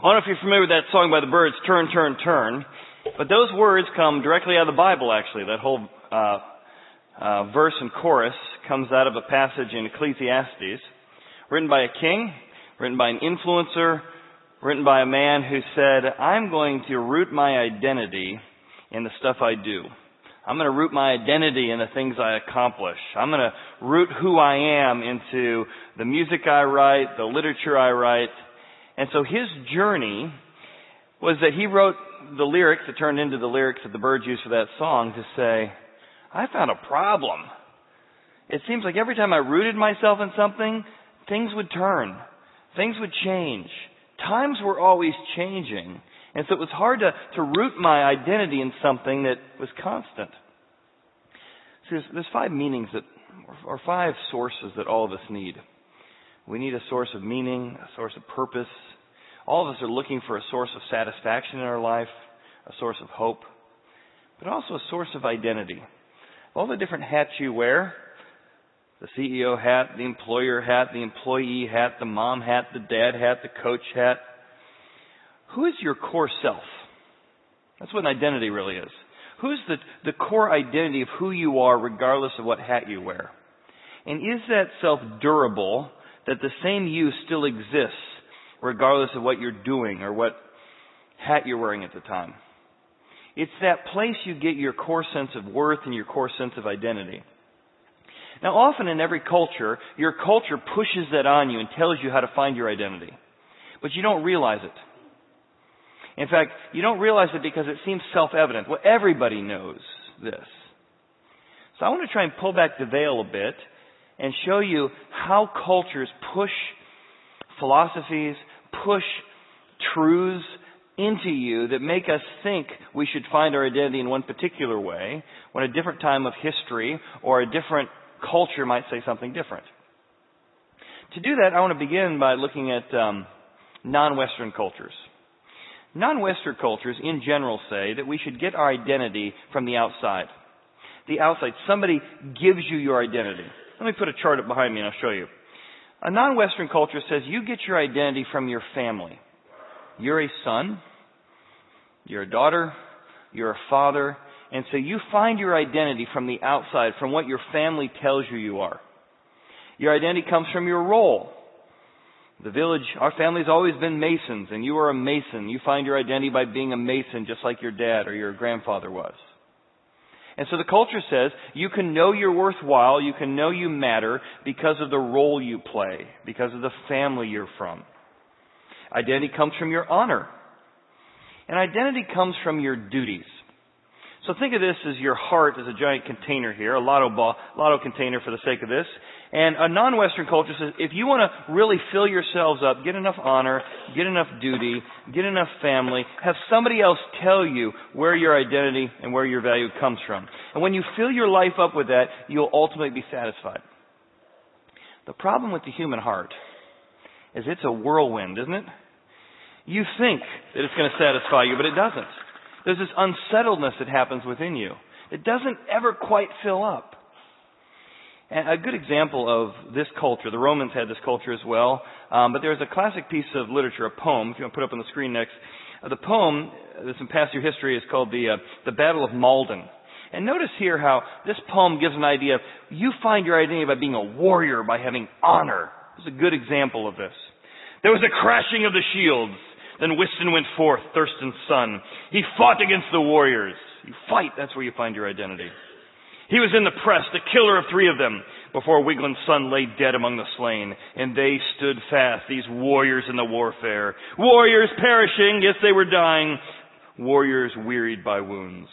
I don't know if you're familiar with that song by the Byrds, Turn, Turn, Turn. But those words come directly out of the Bible, actually. That whole uh, uh, verse and chorus comes out of a passage in Ecclesiastes, written by a king, written by an influencer, written by a man who said, I'm going to root my identity in the stuff I do. I'm going to root my identity in the things I accomplish. I'm going to root who I am into the music I write, the literature I write. And so his journey was that he wrote the lyrics that turned into the lyrics that the Byrds used for that song to say, I found a problem. It seems like every time I rooted myself in something, things would turn. Things would change. Times were always changing. And so it was hard to, to root my identity in something that was constant. So there's, there's five meanings that, or five sources that all of us need. We need a source of meaning, a source of purpose. All of us are looking for a source of satisfaction in our life, a source of hope, but also a source of identity. All the different hats you wear, the CEO hat, the employer hat, the employee hat, the mom hat, the dad hat, the coach hat, who is your core self? That's what an identity really is. Who's the, the core identity of who you are regardless of what hat you wear? And is that self durable that the same you still exists regardless of what you're doing or what hat you're wearing at the time? It's that place you get your core sense of worth and your core sense of identity. Now often in every culture, your culture pushes that on you and tells you how to find your identity. But you don't realize it. In fact, you don't realize it because it seems self-evident. Well, everybody knows this. So I want to try and pull back the veil a bit and show you how cultures push philosophies, push truths into you that make us think we should find our identity in one particular way when a different time of history or a different culture might say something different. To do that, I want to begin by looking at um, non-Western cultures. Non-Western cultures in general say that we should get our identity from the outside. The outside. Somebody gives you your identity. Let me put a chart up behind me and I'll show you. A non-Western culture says you get your identity from your family. You're a son. You're a daughter. You're a father. And so you find your identity from the outside, from what your family tells you you are. Your identity comes from your role. The village, our family's always been masons, and you are a mason. You find your identity by being a mason, just like your dad or your grandfather was. And so the culture says you can know you're worthwhile, you can know you matter because of the role you play, because of the family you're from. Identity comes from your honor. And identity comes from your duties. So think of this as your heart as a giant container here, a lotto ball, lotto container for the sake of this. And a non-Western culture says, if you want to really fill yourselves up, get enough honor, get enough duty, get enough family, have somebody else tell you where your identity and where your value comes from. And when you fill your life up with that, you'll ultimately be satisfied. The problem with the human heart is it's a whirlwind, isn't it? You think that it's going to satisfy you, but it doesn't. There's this unsettledness that happens within you. It doesn't ever quite fill up. And a good example of this culture, the Romans had this culture as well, um, but there's a classic piece of literature, a poem, if you want to put up on the screen next. Uh, the poem, that's in past year history, is called the, uh, the Battle of Maldon. And notice here how this poem gives an idea of you find your identity by being a warrior, by having honor. This is a good example of this. There was a crashing of the shields. Then Wystan went forth, Thurston's son. He fought against the warriors. You fight, that's where you find your identity. He was in the press, the killer of three of them, before Wiglin's son lay dead among the slain. And they stood fast, these warriors in the warfare. Warriors perishing, yes, they were dying. Warriors wearied by wounds.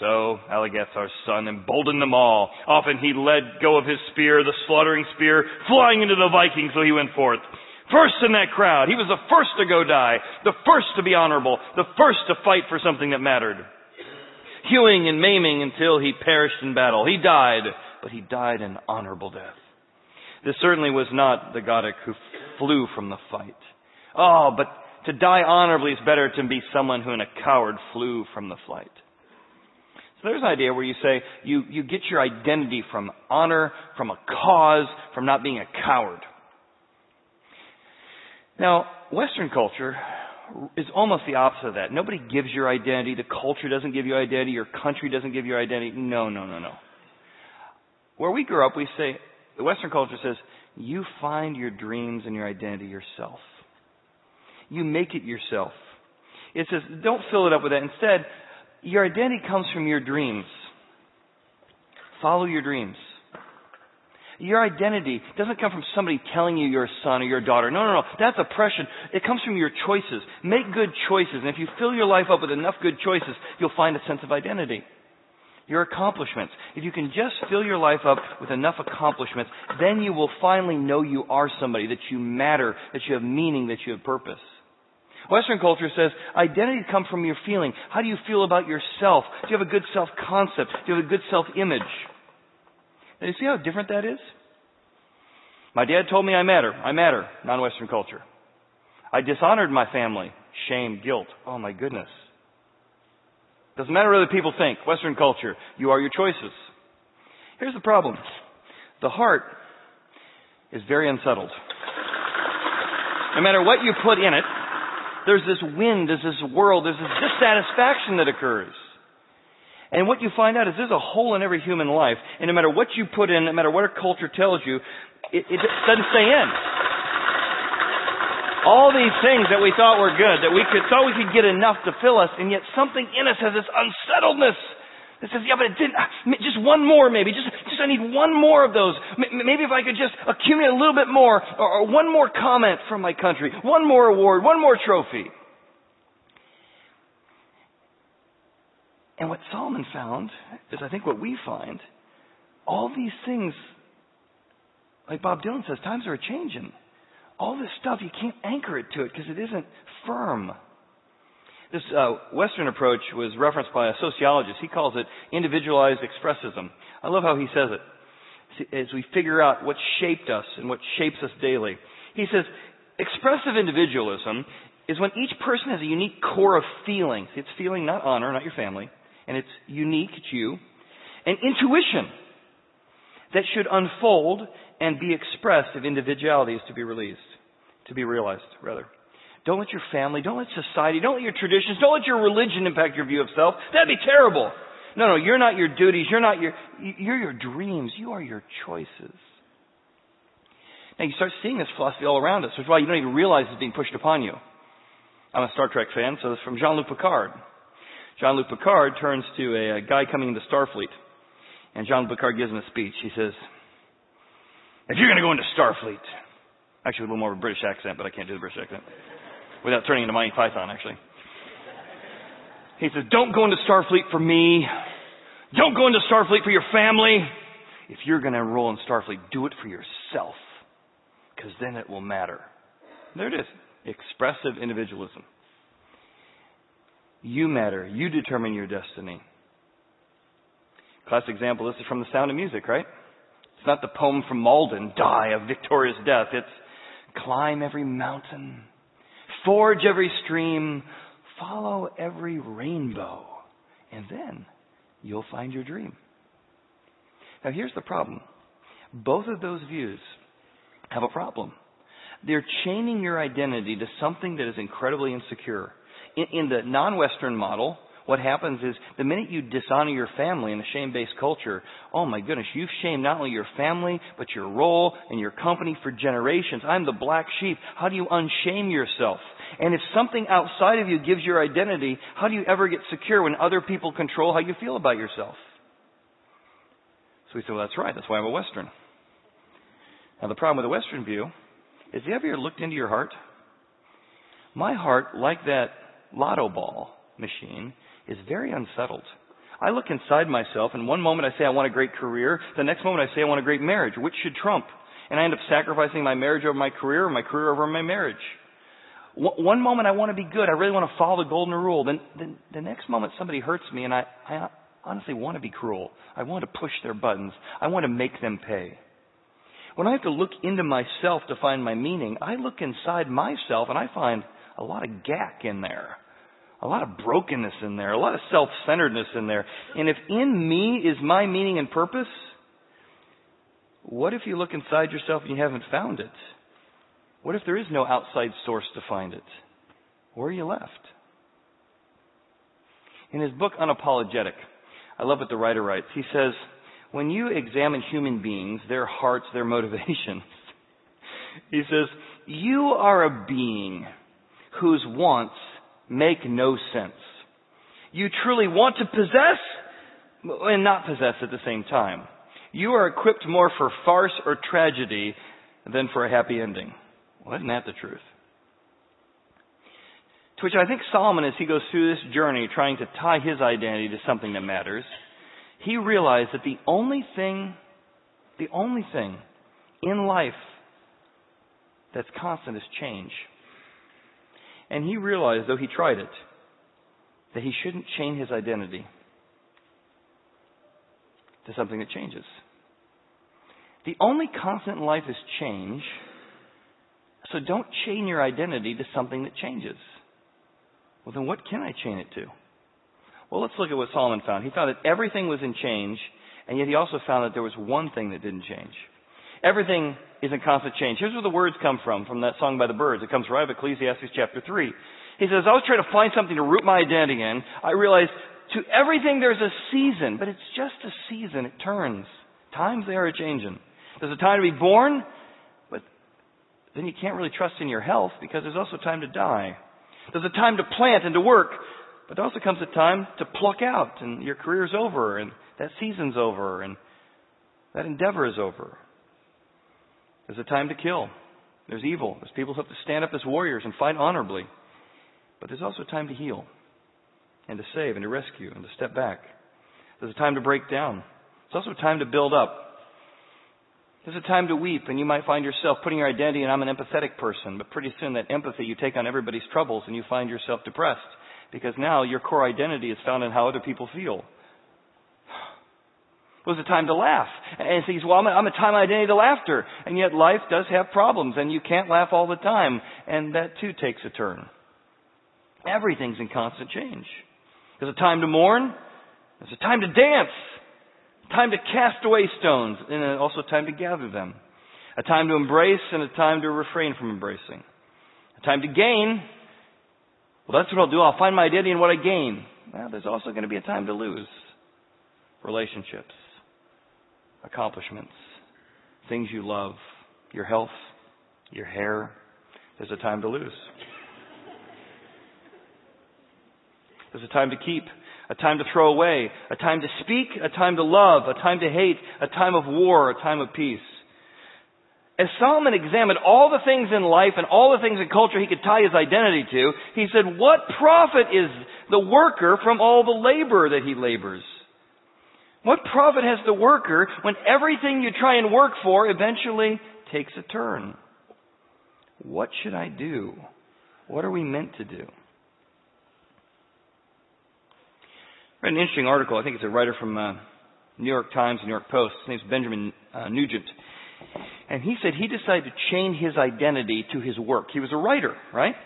So Aligethor's son emboldened them all. Often he let go of his spear, the slaughtering spear, flying into the Vikings, so he went forth. First in that crowd. He was the first to go die, the first to be honorable, the first to fight for something that mattered. Hewing and maiming until he perished in battle. He died, but he died an honorable death. This certainly was not the Godric who flew from the fight. Oh, but to die honorably is better to be someone who in a coward flew from the flight. So there's an idea where you say you, you get your identity from honor, from a cause, from not being a coward. Now, Western culture is almost the opposite of that. Nobody gives your identity. The culture doesn't give you identity. Your country doesn't give you identity. No, no, no, no. Where we grew up, we say, the Western culture says, you find your dreams and your identity yourself. You make it yourself. It says, don't fill it up with that. Instead, your identity comes from your dreams. Follow your dreams. Your identity doesn't come from somebody telling you you're a son or you're a daughter. No, no, no. That's oppression. It comes from your choices. Make good choices. And if you fill your life up with enough good choices, you'll find a sense of identity. Your accomplishments. If you can just fill your life up with enough accomplishments, then you will finally know you are somebody, that you matter, that you have meaning, that you have purpose. Western culture says identity comes from your feeling. How do you feel about yourself? Do you have a good self-concept? Do you have a good self-image? Now, you see how different that is? My dad told me I matter. I matter. Non-Western culture. I dishonored my family. Shame, guilt. Oh my goodness. Doesn't matter what other people think. Western culture. You are your choices. Here's the problem. The heart is very unsettled. No matter what you put in it, there's this wind, there's this whirl, there's this dissatisfaction that occurs. And what you find out is there's a hole in every human life, and no matter what you put in, no matter what our culture tells you, it, it doesn't stay in. All these things that we thought were good, that we could, thought we could get enough to fill us, and yet something in us has this unsettledness that says, yeah, but it didn't, ah, just one more maybe, just, just I need one more of those. Maybe if I could just accumulate a little bit more, or, or one more comment from my country, one more award, one more trophy. And what Solomon found is, I think, what we find. All these things, like Bob Dylan says, times are changing. All this stuff, you can't anchor it to it because it isn't firm. This uh, Western approach was referenced by a sociologist. He calls it individualized expressism. I love how he says it. As we figure out what shaped us and what shapes us daily, he says expressive individualism is when each person has a unique core of feelings. It's feeling, not honor, not your family and it's unique, it's you, and intuition that should unfold and be expressed if individuality is to be released, to be realized, rather. Don't let your family, don't let society, don't let your traditions, don't let your religion impact your view of self. That'd be terrible. No, no, you're not your duties, you're not your, you're your dreams, you are your choices. Now you start seeing this philosophy all around us, which is why you don't even realize it's being pushed upon you. I'm a Star Trek fan, so it's from Jean-Luc Picard. Jean-Luc Picard turns to a, a guy coming into Starfleet. And Jean-Luc Picard gives him a speech. He says, if you're going to go into Starfleet, actually a little more of a British accent, but I can't do the British accent, without turning into Monty Python, actually. He says, don't go into Starfleet for me. Don't go into Starfleet for your family. If you're going to enroll in Starfleet, do it for yourself. Because then it will matter. There it is. Expressive individualism. You matter. You determine your destiny. Classic example, this is from The Sound of Music, right? It's not the poem from Maldon, die a victorious death. It's climb every mountain, forge every stream, follow every rainbow, and then you'll find your dream. Now here's the problem. Both of those views have a problem. They're chaining your identity to something that is incredibly insecure in, in the non-Western model, what happens is the minute you dishonor your family in a shame-based culture, oh my goodness, you've shamed not only your family, but your role and your company for generations. I'm the black sheep. How do you unshame yourself? And if something outside of you gives your identity, how do you ever get secure when other people control how you feel about yourself? So we say, well, that's right. That's why I'm a Western. Now the problem with the Western view is, have you ever looked into your heart? My heart, like that lotto ball machine is very unsettled. I look inside myself, and one moment I say I want a great career, the next moment I say I want a great marriage. Which should trump? And I end up sacrificing my marriage over my career, or my career over my marriage. One moment I want to be good, I really want to follow the golden rule. Then, then the next moment somebody hurts me, and I, I honestly want to be cruel. I want to push their buttons. I want to make them pay. When I have to look into myself to find my meaning, I look inside myself and I find a lot of gack in there. A lot of brokenness in there, a lot of self-centeredness in there. And if in me is my meaning and purpose, what if you look inside yourself and you haven't found it? What if there is no outside source to find it? Where are you left? In his book Unapologetic, I love what the writer writes. He says, when you examine human beings, their hearts, their motivations, he says, you are a being whose wants make no sense. You truly want to possess and not possess at the same time. You are equipped more for farce or tragedy than for a happy ending. Well, isn't that the truth? To which I think Solomon, as he goes through this journey trying to tie his identity to something that matters, he realized that the only thing, the only thing in life that's constant is change. And he realized, though he tried it, that he shouldn't chain his identity to something that changes. The only constant in life is change, so don't chain your identity to something that changes. Well, then what can I chain it to? Well, let's look at what Solomon found. He found that everything was in change, and yet he also found that there was one thing that didn't change. Everything is in constant change. Here's where the words come from, from that song by the Byrds. It comes right out of Ecclesiastes chapter 3. He says, I was trying to find something to root my identity in. I realized to everything there's a season, but it's just a season. It turns. Times they are changing. There's a time to be born, but then you can't really trust in your health because there's also time to die. There's a time to plant and to work, but there also comes a time to pluck out and your career's over and that season's over and that endeavor is over. There's a time to kill. There's evil. There's people who have to stand up as warriors and fight honorably. But there's also a time to heal and to save and to rescue and to step back. There's a time to break down. It's also a time to build up. There's a time to weep, and you might find yourself putting your identity in I'm an empathetic person, but pretty soon that empathy you take on everybody's troubles and you find yourself depressed because now your core identity is found in how other people feel. Was a time to laugh. And he says, well, I'm a, I'm a time identity to laughter. And yet life does have problems and you can't laugh all the time. And that too takes a turn. Everything's in constant change. There's a time to mourn. There's a time to dance. Time to cast away stones. And also time to gather them. A time to embrace and a time to refrain from embracing. A time to gain. Well, that's what I'll do. I'll find my identity in what I gain. Well, there's also going to be a time to lose. Relationships. Accomplishments. Things you love. Your health. Your hair. There's a time to lose. There's a time to keep, a time to throw away, a time to speak, a time to love, a time to hate, a time of war, a time of peace. As Solomon examined all the things in life and all the things in culture he could tie his identity to, he said, what profit is the worker from all the labor that he labors? What profit has the worker when everything you try and work for eventually takes a turn? What should I do? What are we meant to do? I read an interesting article. I think it's a writer from uh, New York Times, New York Post. His name's Benjamin uh, Nugent. And he said he decided to chain his identity to his work. He was a writer, right?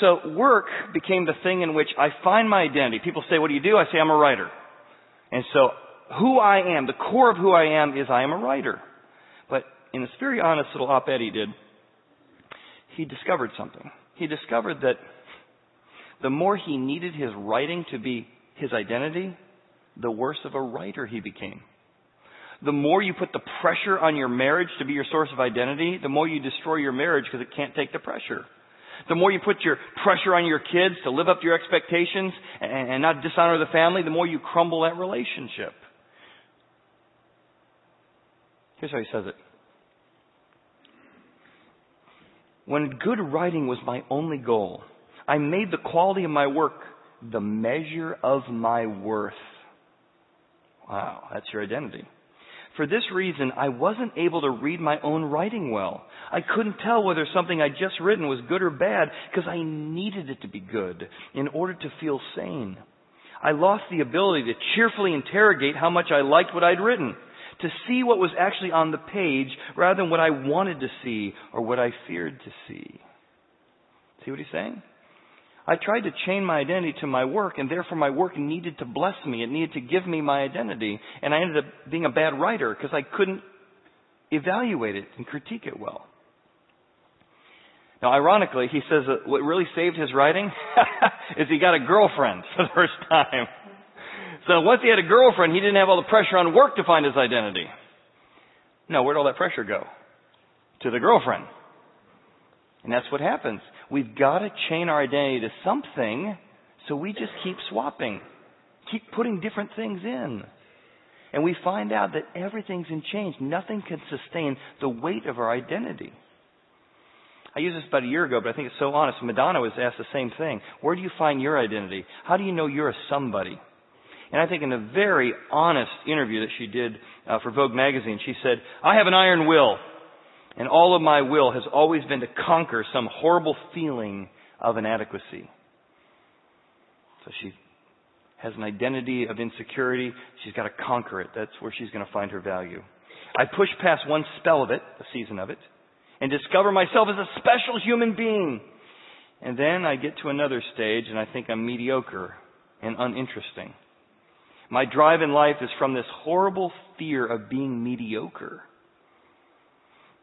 So work became the thing in which I find my identity. People say, what do you do? I say, I'm a writer. And so who I am, the core of who I am is I am a writer. But in this very honest little op-ed he did, he discovered something. He discovered that the more he needed his writing to be his identity, the worse of a writer he became. The more you put the pressure on your marriage to be your source of identity, the more you destroy your marriage because it can't take the pressure. The more you put your pressure on your kids to live up to your expectations and, not dishonor the family, the more you crumble that relationship. Here's how he says it. When good writing was my only goal, I made the quality of my work the measure of my worth. Wow, that's your identity. For this reason, I wasn't able to read my own writing well. I couldn't tell whether something I'd just written was good or bad because I needed it to be good in order to feel sane. I lost the ability to cheerfully interrogate how much I liked what I'd written, to see what was actually on the page rather than what I wanted to see or what I feared to see. See what he's saying? I tried to chain my identity to my work, and therefore my work needed to bless me. It needed to give me my identity. And I ended up being a bad writer because I couldn't evaluate it and critique it well. Now, ironically, he says that what really saved his writing is he got a girlfriend for the first time. So once he had a girlfriend, he didn't have all the pressure on work to find his identity. No, where'd all that pressure go? To the girlfriend. And that's what happens. We've got to chain our identity to something, so we just keep swapping, keep putting different things in. And we find out that everything's in change. Nothing can sustain the weight of our identity. I used this about a year ago, but I think it's so honest. Madonna was asked the same thing. Where do you find your identity? How do you know you're a somebody? And I think in a very honest interview that she did uh, for Vogue magazine, she said, I have an iron will. And all of my will has always been to conquer some horrible feeling of inadequacy. So she has an identity of insecurity. She's got to conquer it. That's where she's going to find her value. I push past one spell of it, a season of it, and discover myself as a special human being. And then I get to another stage and I think I'm mediocre and uninteresting. My drive in life is from this horrible fear of being mediocre.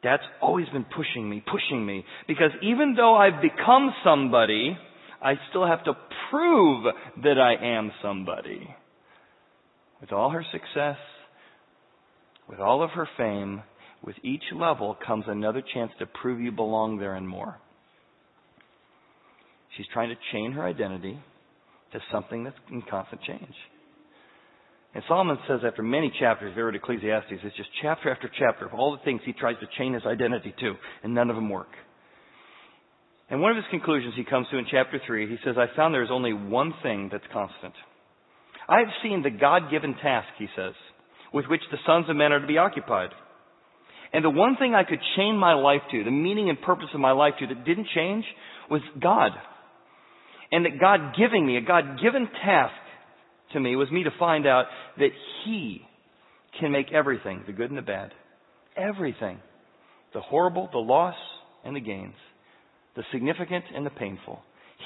That's always been pushing me, pushing me. Because even though I've become somebody, I still have to prove that I am somebody. With all her success, with all of her fame, with each level comes another chance to prove you belong there and more. She's trying to chain her identity to something that's in constant change. And Solomon says after many chapters, there at Ecclesiastes, it's just chapter after chapter of all the things he tries to chain his identity to, and none of them work. And one of his conclusions he comes to in chapter 3, he says, I found there is only one thing that's constant. I have seen the God-given task, he says, with which the sons of men are to be occupied. And the one thing I could chain my life to, the meaning and purpose of my life to that didn't change was God. And that God giving me a God given task to me was me to find out that He can make everything, the good and the bad, everything, the horrible, the loss, and the gains, the significant and the painful.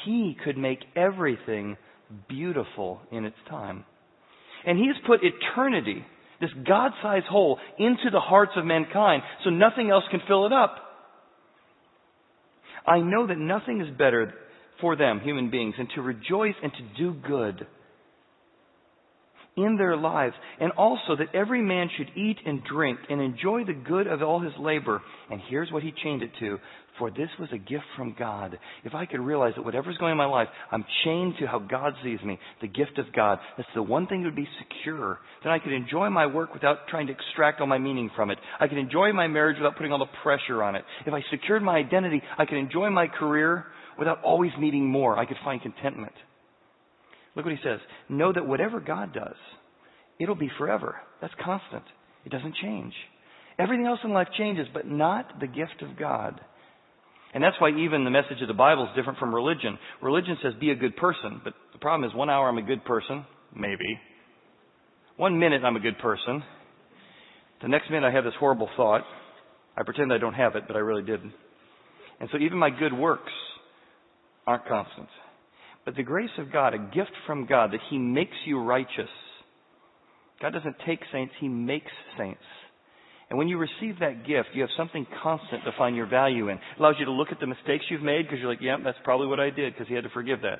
He could make everything beautiful in its time. And He has put eternity, this God sized hole, into the hearts of mankind so nothing else can fill it up. I know that nothing is better for them, human beings, than to rejoice and to do good in their lives, and also that every man should eat and drink and enjoy the good of all his labor. And here's what he chained it to. For this was a gift from God. If I could realize that whatever's going on in my life, I'm chained to how God sees me, the gift of God. That's the one thing that would be secure. Then I could enjoy my work without trying to extract all my meaning from it. I could enjoy my marriage without putting all the pressure on it. If I secured my identity, I could enjoy my career without always needing more. I could find contentment. Look what he says. Know that whatever God does, it'll be forever. That's constant. It doesn't change. Everything else in life changes, but not the gift of God. And that's why even the message of the Bible is different from religion. Religion says be a good person, but the problem is one hour I'm a good person, maybe. One minute I'm a good person. The next minute I have this horrible thought. I pretend I don't have it, but I really didn't. And so even my good works aren't constant. But the grace of God, a gift from God, that He makes you righteous. God doesn't take saints, He makes saints. And when you receive that gift, you have something constant to find your value in. It allows you to look at the mistakes you've made because you're like, yeah, that's probably what I did because He had to forgive that.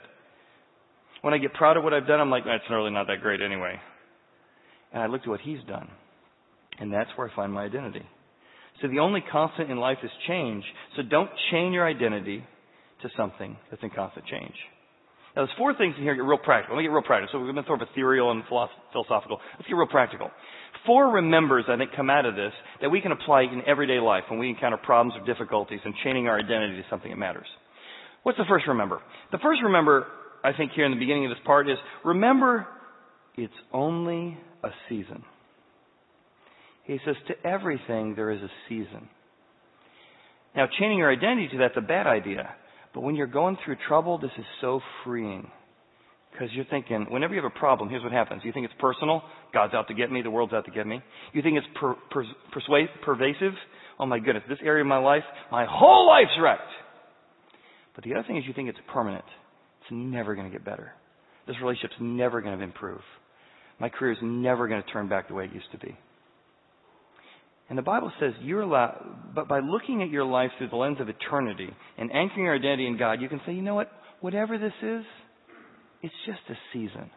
When I get proud of what I've done, I'm like, that's really not that great anyway. And I look at what He's done. And that's where I find my identity. So the only constant in life is change. So don't chain your identity to something that's in constant change. Now, there's four things in here get real practical. Let me get real practical. So we've been sort of ethereal and philosophical. Let's get real practical. Four remembers, I think, come out of this that we can apply in everyday life when we encounter problems or difficulties and chaining our identity to something that matters. What's the first remember? The first remember, I think, here in the beginning of this part is remember it's only a season. He says, to everything there is a season. Now, chaining your identity to that's a bad idea. But when you're going through trouble, this is so freeing. Because you're thinking, whenever you have a problem, here's what happens. You think it's personal, God's out to get me, the world's out to get me. You think it's per, per, persuade, pervasive, oh my goodness, this area of my life, my whole life's wrecked. But the other thing is you think it's permanent. It's never going to get better. This relationship's never going to improve. My career is never going to turn back the way it used to be. And the Bible says you're allowed, but by looking at your life through the lens of eternity and anchoring your identity in God, you can say, you know what? Whatever this is, it's just a season.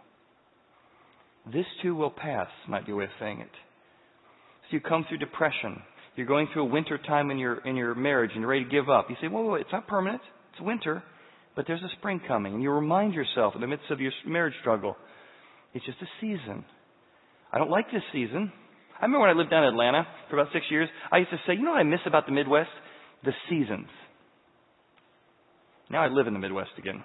This too will pass, might be a way of saying it. So you come through depression. You're going through a winter time in your, in your marriage and you're ready to give up. You say, whoa, whoa, whoa, it's not permanent. It's winter. But there's a spring coming. And you remind yourself in the midst of your marriage struggle, it's just a season. I don't like this season. I remember when I lived down in Atlanta for about six years, I used to say, you know what I miss about the Midwest? The seasons. Now I live in the Midwest again.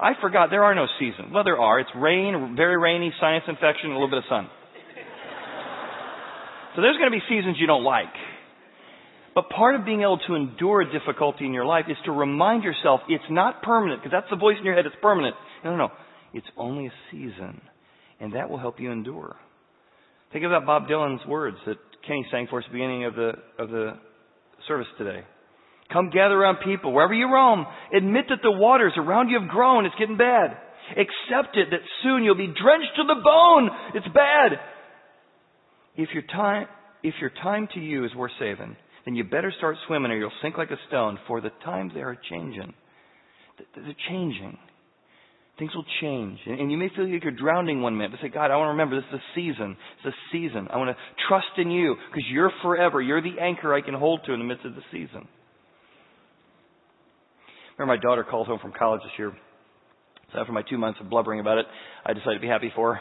I forgot there are no seasons. Well, there are. It's rain, very rainy, sinus infection, a little bit of sun. So there's going to be seasons you don't like. But part of being able to endure difficulty in your life is to remind yourself it's not permanent, because that's the voice in your head, it's permanent. No, no, no. It's only a season. And that will help you endure. Think about Bob Dylan's words that Kenny sang for us at the beginning of the, of the service today. Come gather around people wherever you roam. Admit that the waters around you have grown. It's getting bad. Accept it that soon you'll be drenched to the bone. It's bad. If your time, if your time to you is worth saving, then you better start swimming or you'll sink like a stone, for the times they are changing. They're changing. Things will change. And and you may feel like you're drowning one minute, but say, God, I want to remember this is a season. It's a season. I want to trust in you because you're forever. You're the anchor I can hold to in the midst of the season. Remember, my daughter called home from college this year. So after my two months of blubbering about it, I decided to be happy for her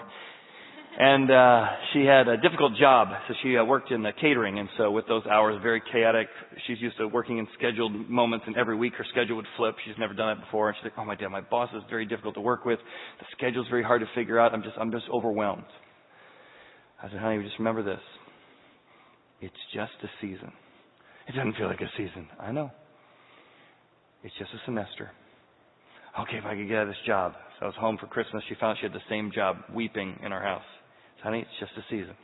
and uh, she had a difficult job. So she uh, worked in the catering, and so with those hours, very chaotic. She's used to working in scheduled moments, and every week her schedule would flip. She's never done it before, and she's like, "Oh my God, my boss is very difficult to work with. The schedule's very hard to figure out. I'm just, I'm just overwhelmed." I said, "Honey, just remember this. It's just a season. It doesn't feel like a season. I know. It's just a semester." Okay, if I could get out of this job. So I was home for Christmas. She found she had the same job, weeping in our house honey, it's just a season.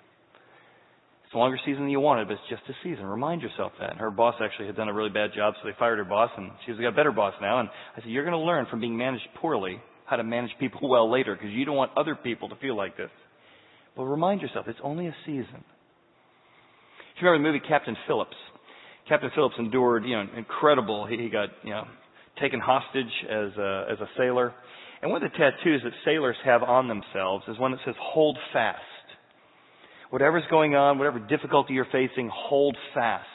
It's a longer season than you wanted, but it's just a season. Remind yourself that. And her boss actually had done a really bad job, so they fired her boss, and she's got a better boss now. And I said, you're going to learn from being managed poorly how to manage people well later, because you don't want other people to feel like this. But remind yourself, it's only a season. If you remember the movie Captain Phillips, Captain Phillips endured, you know, incredible. He, he got, you know, taken hostage as a, as a sailor. And one of the tattoos that sailors have on themselves is one that says, hold fast. Whatever's going on, whatever difficulty you're facing, hold fast.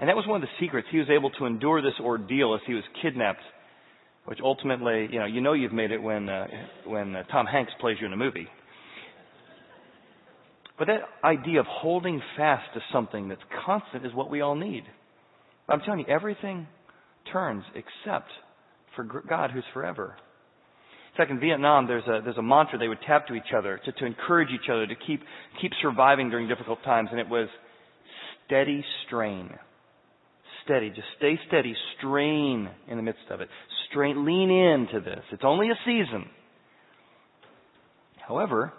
And that was one of the secrets. He was able to endure this ordeal as he was kidnapped, which ultimately, you know, you know you've made it when, uh, when uh, Tom Hanks plays you in a movie. But that idea of holding fast to something that's constant is what we all need. I'm telling you, everything turns except for God who's forever. In fact, in Vietnam, there's a, there's a mantra they would tap to each other to, to encourage each other to keep, keep surviving during difficult times, and it was steady strain. Steady. Just stay steady. Strain in the midst of it. Strain. Lean into this. It's only a season. However,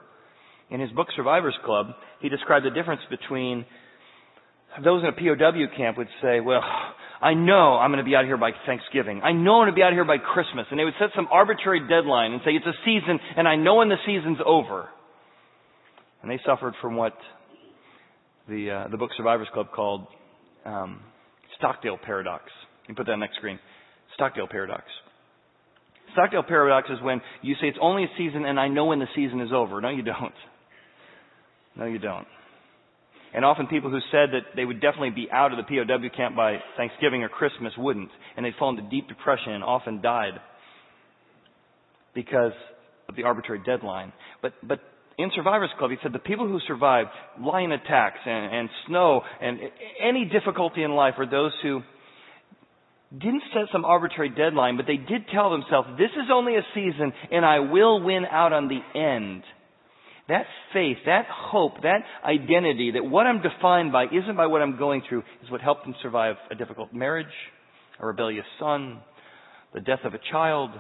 in his book Survivors Club, he described the difference between those in a POW camp would say, well, I know I'm going to be out here by Thanksgiving. I know I'm going to be out here by Christmas. And they would set some arbitrary deadline and say it's a season and I know when the season's over. And they suffered from what the, uh, the book Survivors Club called um, Stockdale Paradox. You put that on the next screen. Stockdale Paradox. Stockdale Paradox is when you say it's only a season and I know when the season is over. No, you don't. No, you don't. And often people who said that they would definitely be out of the POW camp by Thanksgiving or Christmas wouldn't. And they'd fall into deep depression and often died because of the arbitrary deadline. But, but in Survivors Club, he said the people who survived lion attacks and, and snow and any difficulty in life are those who didn't set some arbitrary deadline, but they did tell themselves, this is only a season and I will win out on the end. That faith, that hope, that identity that what I'm defined by isn't by what I'm going through is what helped them survive a difficult marriage, a rebellious son, the death of a child,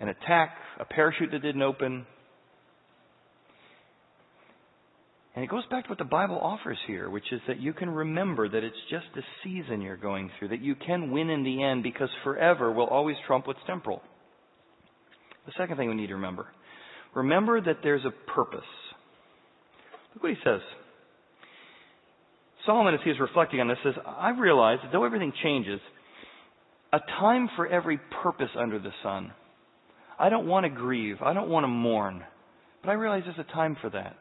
an attack, a parachute that didn't open. And it goes back to what the Bible offers here, which is that you can remember that it's just a season you're going through, that you can win in the end because forever will always trump what's temporal. The second thing we need to remember Remember that there's a purpose. Look what he says. Solomon, as he is reflecting on this, says, I realize that though everything changes, a time for every purpose under the sun. I don't want to grieve. I don't want to mourn. But I realize there's a time for that.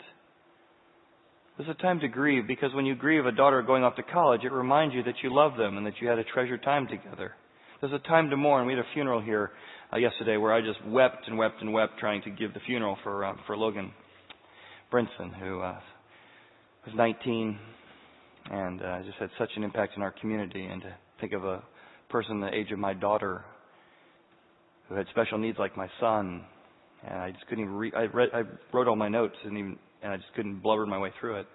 There's a time to grieve because when you grieve a daughter going off to college, it reminds you that you love them and that you had a treasured time together. There's a time to mourn. We had a funeral here yesterday where I just wept and wept and wept trying to give the funeral for uh, for Logan Brinson, who uh, was 19 and uh, just had such an impact in our community. And to think of a person the age of my daughter who had special needs like my son, and I just couldn't even read. I read, I wrote all my notes and even, and I just couldn't blubber my way through it.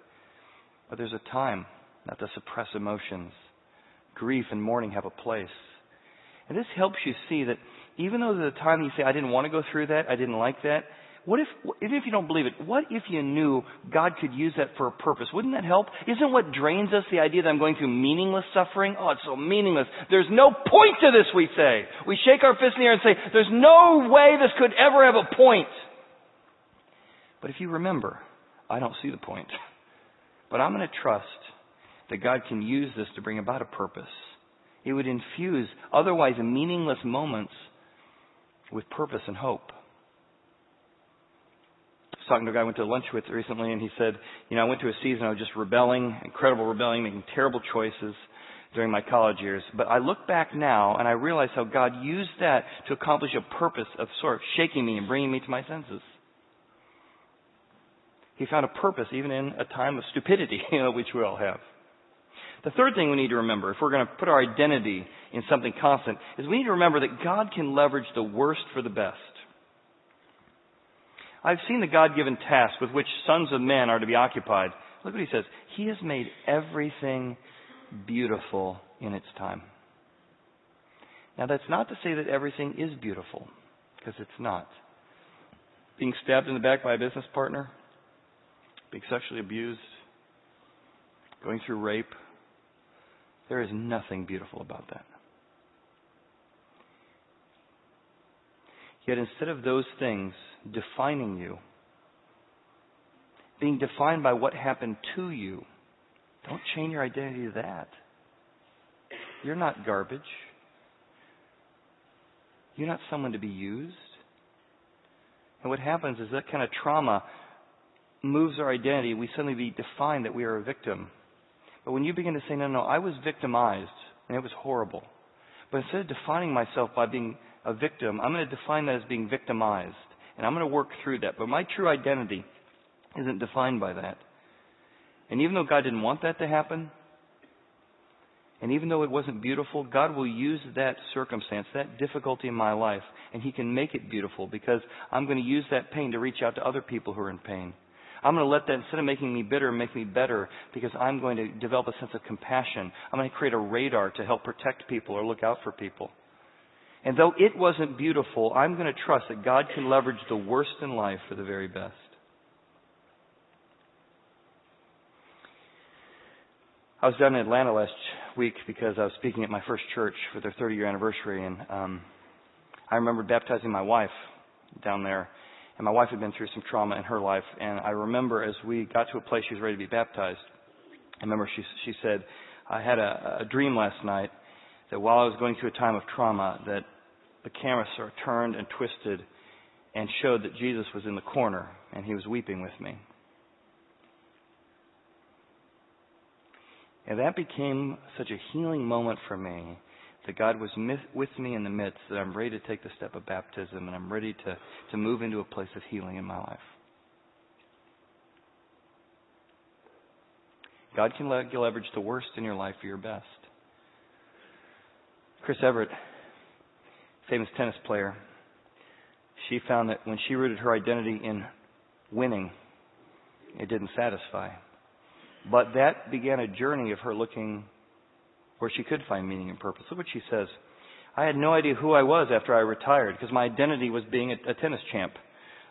But there's a time not to suppress emotions. Grief and mourning have a place. And this helps you see that even though there's a time you say, I didn't want to go through that, I didn't like that, what if, even if you don't believe it, what if you knew God could use that for a purpose? Wouldn't that help? Isn't what drains us the idea that I'm going through meaningless suffering? Oh, it's so meaningless. There's no point to this, we say. We shake our fist in the air and say, there's no way this could ever have a point. But if you remember, I don't see the point. But I'm going to trust that God can use this to bring about a purpose. It would infuse otherwise meaningless moments with purpose and hope. I was talking to a guy I went to lunch with recently, and he said, You know, I went through a season was just rebelling, incredible rebelling, making terrible choices during my college years. But I look back now and I realize how God used that to accomplish a purpose of sort of shaking me and bringing me to my senses. He found a purpose even in a time of stupidity, you know, which we all have. The third thing we need to remember, if we're going to put our identity in something constant, is we need to remember that God can leverage the worst for the best. I've seen the God given task with which sons of men are to be occupied. Look what he says. He has made everything beautiful in its time. Now, that's not to say that everything is beautiful, because it's not. Being stabbed in the back by a business partner, being sexually abused, going through rape, there is nothing beautiful about that. Yet instead of those things defining you, being defined by what happened to you, don't chain your identity to that. You're not garbage. You're not someone to be used. And what happens is that kind of trauma moves our identity. We suddenly be defined that we are a victim. But when you begin to say, no, no, I was victimized and it was horrible. But instead of defining myself by being a victim, I'm going to define that as being victimized. And I'm going to work through that. But my true identity isn't defined by that. And even though God didn't want that to happen, and even though it wasn't beautiful, God will use that circumstance, that difficulty in my life, and He can make it beautiful because I'm going to use that pain to reach out to other people who are in pain. I'm going to let that, instead of making me bitter, make me better because I'm going to develop a sense of compassion. I'm going to create a radar to help protect people or look out for people. And though it wasn't beautiful, I'm going to trust that God can leverage the worst in life for the very best. I was down in Atlanta last week because I was speaking at my first church for their 30 year anniversary, and um, I remember baptizing my wife down there and my wife had been through some trauma in her life. And I remember as we got to a place she was ready to be baptized, I remember she, she said, I had a, a dream last night that while I was going through a time of trauma, that the camera sort of turned and twisted and showed that Jesus was in the corner and he was weeping with me. And that became such a healing moment for me that God was with me in the midst, that I'm ready to take the step of baptism and I'm ready to, to move into a place of healing in my life. God can leverage the worst in your life for your best. Chris Evert, famous tennis player, she found that when she rooted her identity in winning, it didn't satisfy. But that began a journey of her looking where she could find meaning and purpose. Look what she says. I had no idea who I was after I retired because my identity was being a, a tennis champ.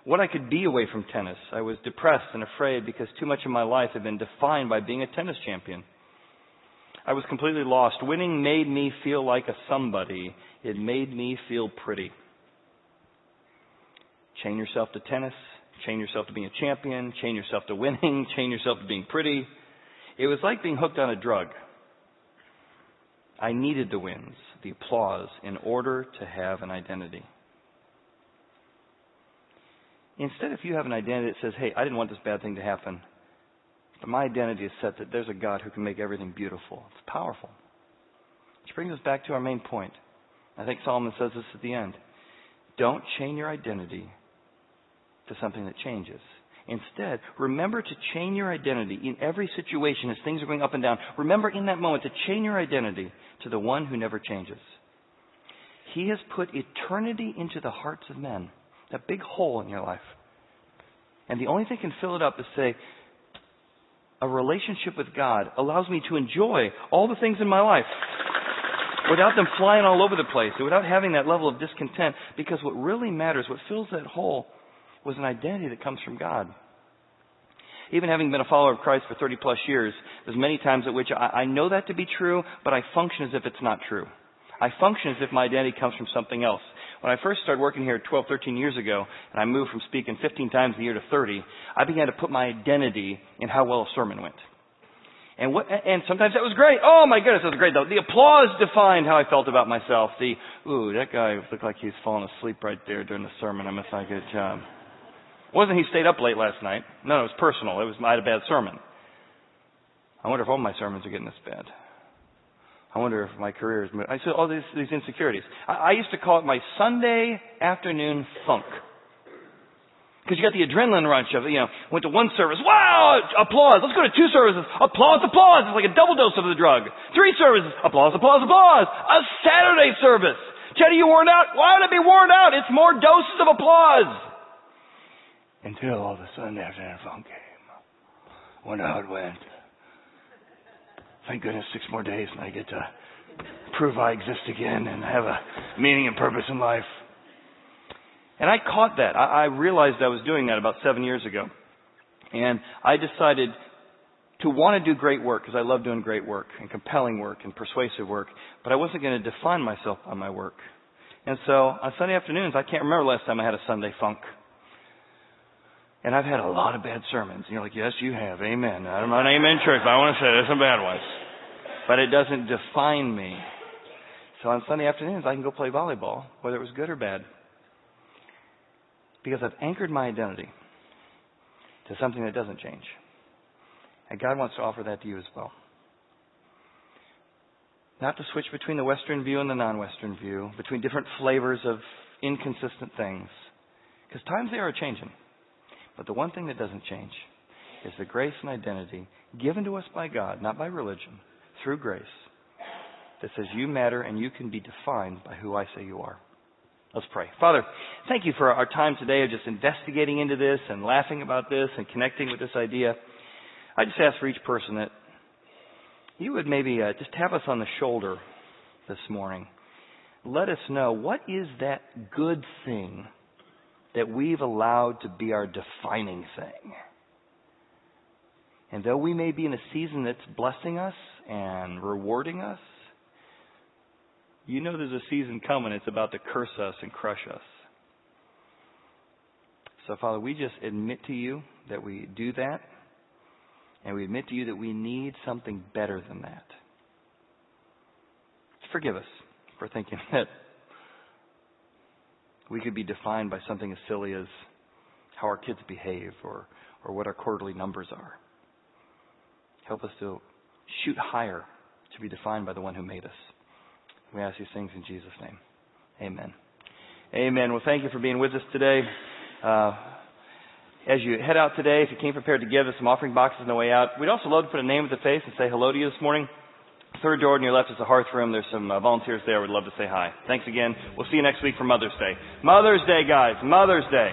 What I could be away from tennis. I was depressed and afraid because too much of my life had been defined by being a tennis champion. I was completely lost. Winning made me feel like a somebody. It made me feel pretty. Chain yourself to tennis. Chain yourself to being a champion. Chain yourself to winning. Chain yourself to being pretty. It was like being hooked on a drug. I needed the wins, the applause, in order to have an identity. Instead, if you have an identity that says, hey, I didn't want this bad thing to happen, but my identity is set that there's a God who can make everything beautiful, it's powerful. Which brings us back to our main point. I think Solomon says this at the end. Don't chain your identity to something that changes. Instead, remember to chain your identity in every situation as things are going up and down. Remember in that moment to chain your identity to the one who never changes. He has put eternity into the hearts of men. That big hole in your life. And the only thing can fill it up is say, a relationship with God allows me to enjoy all the things in my life without them flying all over the place, without having that level of discontent, because what really matters, what fills that hole, was an identity that comes from God. Even having been a follower of Christ for 30 plus years, there's many times at which I, I know that to be true, but I function as if it's not true. I function as if my identity comes from something else. When I first started working here 12, 13 years ago, and I moved from speaking 15 times a year to 30, I began to put my identity in how well a sermon went. And what, and sometimes that was great. Oh my goodness, that was great though. The applause defined how I felt about myself. The, ooh, that guy looked like he's falling asleep right there during the sermon. I must not get a job. Wasn't he stayed up late last night. No, it was personal. It was, I had a bad sermon. I wonder if all my sermons are getting this bad. I wonder if my career is. I said all these, these insecurities. I, I used to call it my Sunday afternoon funk. Because you got the adrenaline rush of you know, went to one service, wow, applause. Let's go to two services, applause, applause. It's like a double dose of the drug. Three services, applause, applause, applause. A Saturday service. Teddy, you worn out? Why would I be worn out? It's more doses of applause. Until all of a sudden afternoon funk came. Wonder how it went. Thank goodness six more days and I get to prove I exist again and have a meaning and purpose in life. And I caught that. I, I realized I was doing that about seven years ago. And I decided to want to do great work because I love doing great work and compelling work and persuasive work, but I wasn't going to define myself by my work. And so on Sunday afternoons, I can't remember last time I had a Sunday funk. And I've had a lot of bad sermons. And you're like, yes, you have. Amen. I'm not amen church, but I want to say there's some bad ones. But it doesn't define me. So on Sunday afternoons, I can go play volleyball, whether it was good or bad because I've anchored my identity to something that doesn't change. And God wants to offer that to you as well. Not to switch between the Western view and the non Western view, between different flavors of inconsistent things. Because times they are changing. But the one thing that doesn't change is the grace and identity given to us by God, not by religion, through grace, that says you matter and you can be defined by who I say you are. Let's pray. Father, thank you for our time today of just investigating into this and laughing about this and connecting with this idea. I just ask for each person that you would maybe uh, just tap us on the shoulder this morning. Let us know what is that good thing that we've allowed to be our defining thing. And though we may be in a season that's blessing us and rewarding us, you know there's a season coming, it's about to curse us and crush us. So, Father, we just admit to you that we do that, and we admit to you that we need something better than that. Forgive us for thinking that we could be defined by something as silly as how our kids behave or, or what our quarterly numbers are. Help us to shoot higher to be defined by the one who made us. We ask these things in Jesus' name. Amen. Amen. Well, thank you for being with us today. Uh, as you head out today, if you came prepared to give us some offering boxes on the way out, we'd also love to put a name with the face and say hello to you this morning. Third door on your left is the hearth room. There's some uh, volunteers there. We'd love to say hi. Thanks again. We'll see you next week for Mother's Day. Mother's Day, guys. Mother's Day.